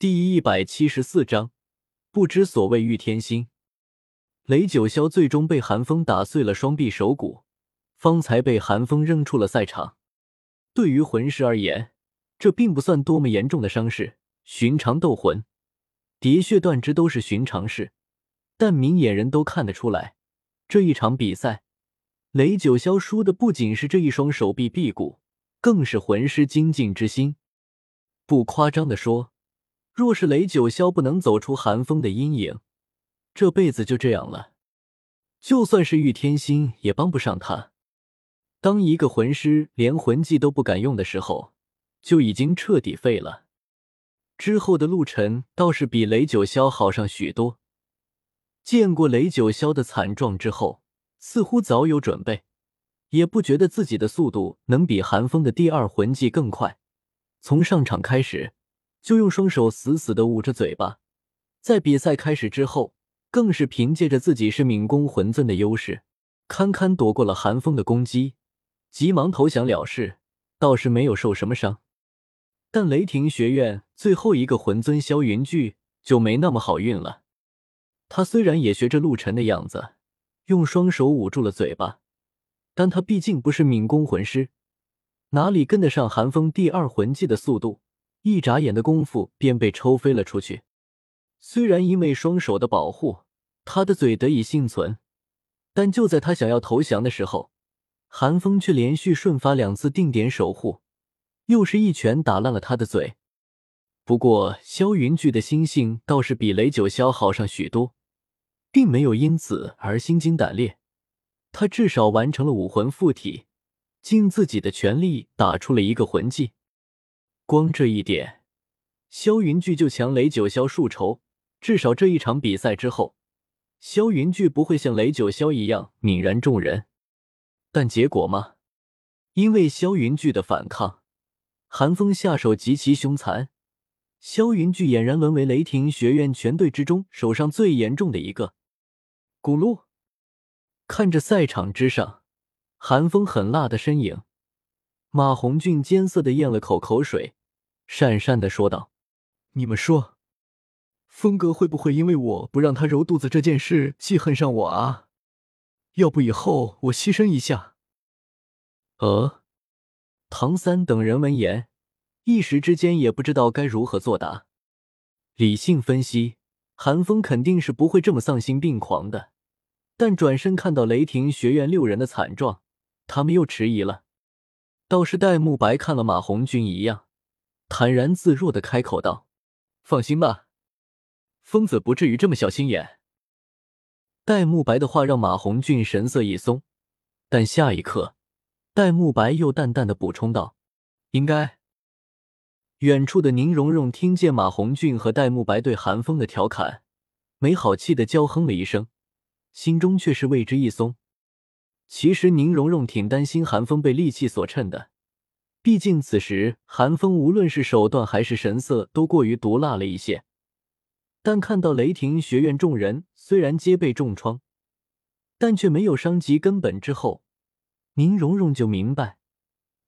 第一百七十四章，不知所谓玉天心。雷九霄最终被寒风打碎了双臂手骨，方才被寒风扔出了赛场。对于魂师而言，这并不算多么严重的伤势，寻常斗魂、喋血断肢都是寻常事。但明眼人都看得出来，这一场比赛，雷九霄输的不仅是这一双手臂臂骨，更是魂师精进之心。不夸张的说，若是雷九霄不能走出寒风的阴影，这辈子就这样了，就算是玉天心也帮不上他。当一个魂师连魂技都不敢用的时候，就已经彻底废了。之后的陆晨倒是比雷九霄好上许多。见过雷九霄的惨状之后，似乎早有准备，也不觉得自己的速度能比寒风的第二魂技更快。从上场开始，就用双手死死的捂着嘴巴，在比赛开始之后。更是凭借着自己是敏攻魂尊的优势，堪堪躲过了寒风的攻击，急忙投降了事，倒是没有受什么伤。但雷霆学院最后一个魂尊萧云巨就没那么好运了。他虽然也学着陆晨的样子，用双手捂住了嘴巴，但他毕竟不是敏攻魂师，哪里跟得上寒风第二魂技的速度？一眨眼的功夫便被抽飞了出去。虽然因为双手的保护，他的嘴得以幸存，但就在他想要投降的时候，寒风却连续瞬发两次定点守护，又是一拳打烂了他的嘴。不过萧云巨的心性倒是比雷九霄好上许多，并没有因此而心惊胆裂。他至少完成了武魂附体，尽自己的全力打出了一个魂技。光这一点，萧云巨就强雷九霄数筹。至少这一场比赛之后，萧云巨不会像雷九霄一样泯然众人。但结果吗？因为萧云巨的反抗，寒风下手极其凶残，萧云巨俨然沦为雷霆学院全队之中手上最严重的一个。咕噜，看着赛场之上寒风狠辣的身影，马红俊艰涩的咽了口口水，讪讪的说道：“你们说。”峰哥会不会因为我不让他揉肚子这件事记恨上我啊？要不以后我牺牲一下。呃，唐三等人闻言，一时之间也不知道该如何作答。理性分析，韩风肯定是不会这么丧心病狂的。但转身看到雷霆学院六人的惨状，他们又迟疑了。倒是戴沐白看了马红俊一样，坦然自若的开口道：“放心吧。”疯子不至于这么小心眼。戴沐白的话让马红俊神色一松，但下一刻，戴沐白又淡淡的补充道：“应该。”远处的宁荣荣听见马红俊和戴沐白对韩风的调侃，没好气的娇哼了一声，心中却是为之一松。其实宁荣荣挺担心韩风被戾气所衬的，毕竟此时韩风无论是手段还是神色都过于毒辣了一些。但看到雷霆学院众人虽然皆被重创，但却没有伤及根本之后，宁荣荣就明白，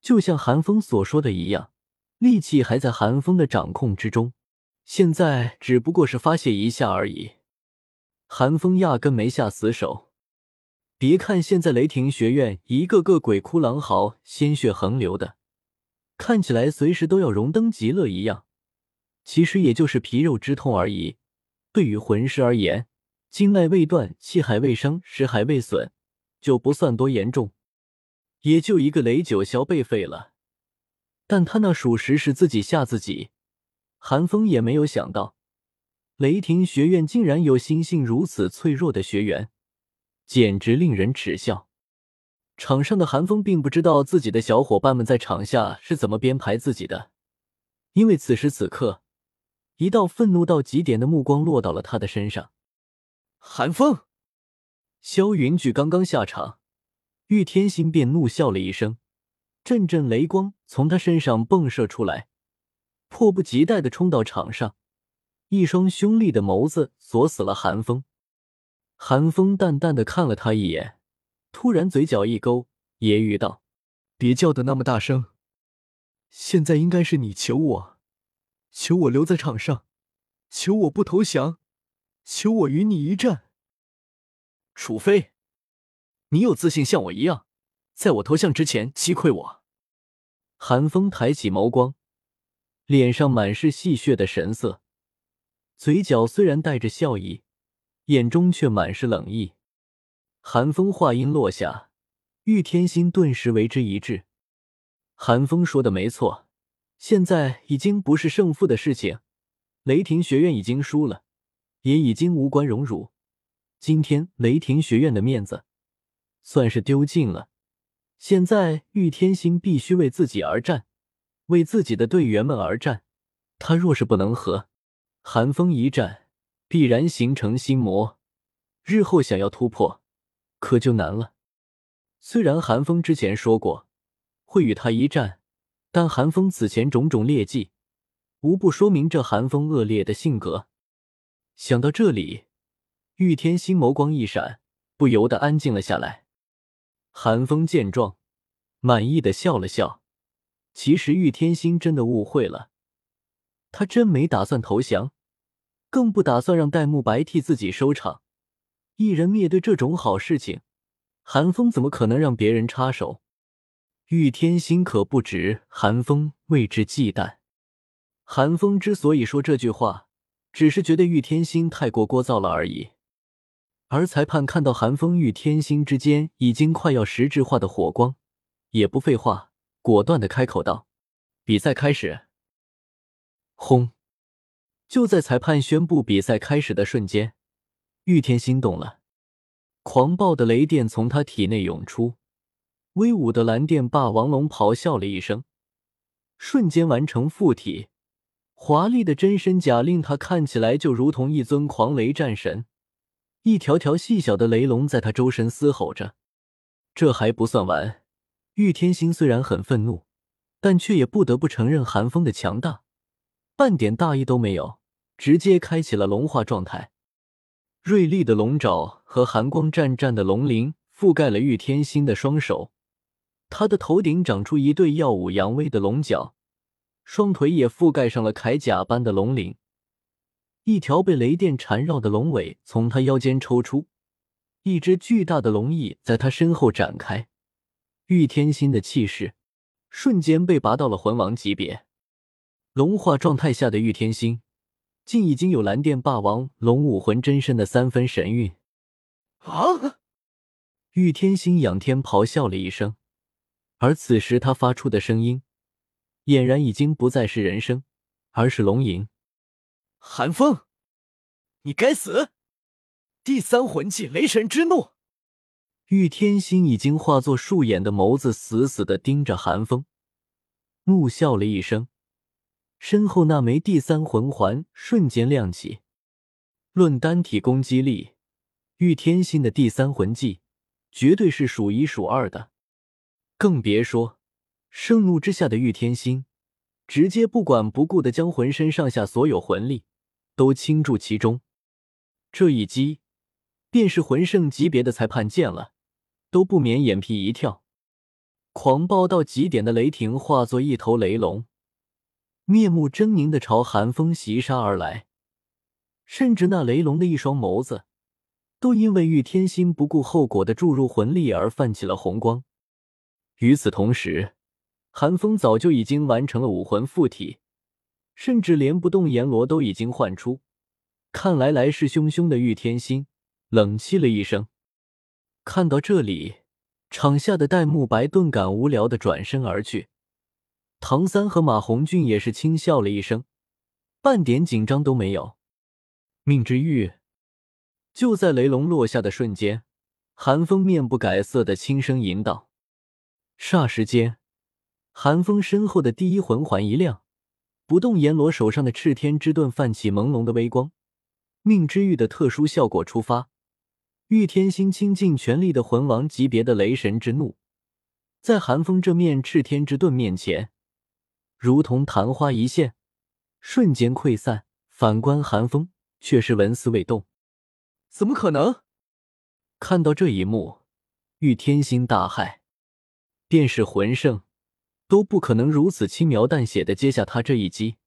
就像韩风所说的一样，力气还在韩风的掌控之中，现在只不过是发泄一下而已。韩风压根没下死手。别看现在雷霆学院一个个鬼哭狼嚎、鲜血横流的，看起来随时都要荣登极乐一样，其实也就是皮肉之痛而已。对于魂师而言，经脉未断、气海未伤、识海未损，就不算多严重。也就一个雷九霄被废了，但他那属实是自己吓自己。韩风也没有想到，雷霆学院竟然有心性如此脆弱的学员，简直令人耻笑。场上的韩风并不知道自己的小伙伴们在场下是怎么编排自己的，因为此时此刻。一道愤怒到极点的目光落到了他的身上。韩风，萧云举刚刚下场，玉天心便怒笑了一声，阵阵雷光从他身上迸射出来，迫不及待的冲到场上，一双凶厉的眸子锁死了寒风。寒风淡淡的看了他一眼，突然嘴角一勾，揶揄道：“别叫的那么大声，现在应该是你求我。”求我留在场上，求我不投降，求我与你一战。除非你有自信像我一样，在我投降之前击溃我。韩风抬起眸光，脸上满是戏谑的神色，嘴角虽然带着笑意，眼中却满是冷意。寒风话音落下，玉天心顿时为之一滞。寒风说的没错，现在已经不是胜负的事情，雷霆学院已经输了，也已经无关荣辱。今天雷霆学院的面子算是丢尽了。现在玉天心必须为自己而战，为自己的队员们而战。他若是不能和寒风一战，必然形成心魔，日后想要突破，可就难了。虽然韩风之前说过会与他一战，但韩风此前种种劣迹，无不说明这韩风恶劣的性格。想到这里。玉天心眸光一闪，不由得安静了下来。韩风见状，满意的笑了笑。其实玉天心真的误会了，他真没打算投降，更不打算让戴沐白替自己收场。一人灭队这种好事情，韩风怎么可能让别人插手？玉天心可不止韩风为之忌惮。韩风之所以说这句话，只是觉得玉天心太过聒噪了而已。而裁判看到韩风与天心之间已经快要实质化的火光，也不废话，果断的开口道：“比赛开始。”轰！就在裁判宣布比赛开始的瞬间，玉天心动了，狂暴的雷电从他体内涌出，威武的蓝电霸王龙咆哮了一声，瞬间完成附体，华丽的真身甲令他看起来就如同一尊狂雷战神。一条条细小的雷龙在他周身嘶吼着。这还不算完，玉天心虽然很愤怒，但却也不得不承认寒风的强大，半点大意都没有，直接开启了龙化状态。锐利的龙爪和寒光湛湛的龙鳞覆盖了玉天心的双手，他的头顶长出一对耀武扬威的龙角，双腿也覆盖上了铠甲般的龙鳞。一条被雷电缠绕的龙尾从他腰间抽出，一只巨大的龙翼在他身后展开。玉天心的气势瞬间被拔到了魂王级别。龙化状态下的玉天心，竟已经有蓝电霸王龙武魂真身的三分神韵。啊！玉天心仰天咆哮了一声，而此时他发出的声音，俨然已经不再是人声，而是龙吟。寒风，你该死！第三魂技雷神之怒。玉天心已经化作树眼的眸子死死的盯着寒风，怒笑了一声，身后那枚第三魂环瞬间亮起。论单体攻击力，玉天心的第三魂技绝对是数一数二的，更别说盛怒之下的玉天心，直接不管不顾的将浑身上下所有魂力。都倾注其中，这一击，便是魂圣级别的裁判见了，都不免眼皮一跳。狂暴到极点的雷霆化作一头雷龙，面目狰狞的朝寒风袭杀而来。甚至那雷龙的一双眸子，都因为玉天心不顾后果的注入魂力而泛起了红光。与此同时，寒风早就已经完成了武魂附体。甚至连不动阎罗都已经唤出，看来来势汹汹的玉天心冷气了一声。看到这里，场下的戴沐白顿感无聊的转身而去。唐三和马红俊也是轻笑了一声，半点紧张都没有。命之玉就在雷龙落下的瞬间，寒风面不改色的轻声吟道：“霎时间，寒风身后的第一魂环一亮。”不动阎罗手上的赤天之盾泛起朦胧的微光，命之玉的特殊效果出发。玉天心倾尽全力的魂王级别的雷神之怒，在寒风这面赤天之盾面前，如同昙花一现，瞬间溃散。反观寒风，却是纹丝未动。怎么可能？看到这一幕，玉天心大骇，便是魂圣。都不可能如此轻描淡写的接下他这一击。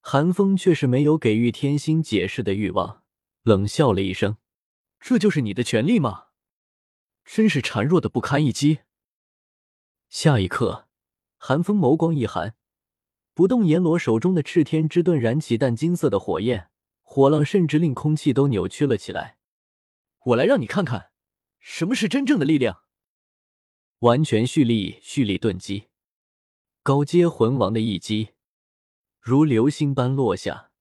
寒风却是没有给玉天心解释的欲望，冷笑了一声：“这就是你的权利吗？真是孱弱的不堪一击。”下一刻，寒风眸光一寒，不动阎罗手中的炽天之盾燃起淡金色的火焰，火浪甚至令空气都扭曲了起来。我来让你看看，什么是真正的力量。完全蓄力，蓄力顿击，高阶魂王的一击如流星般落下。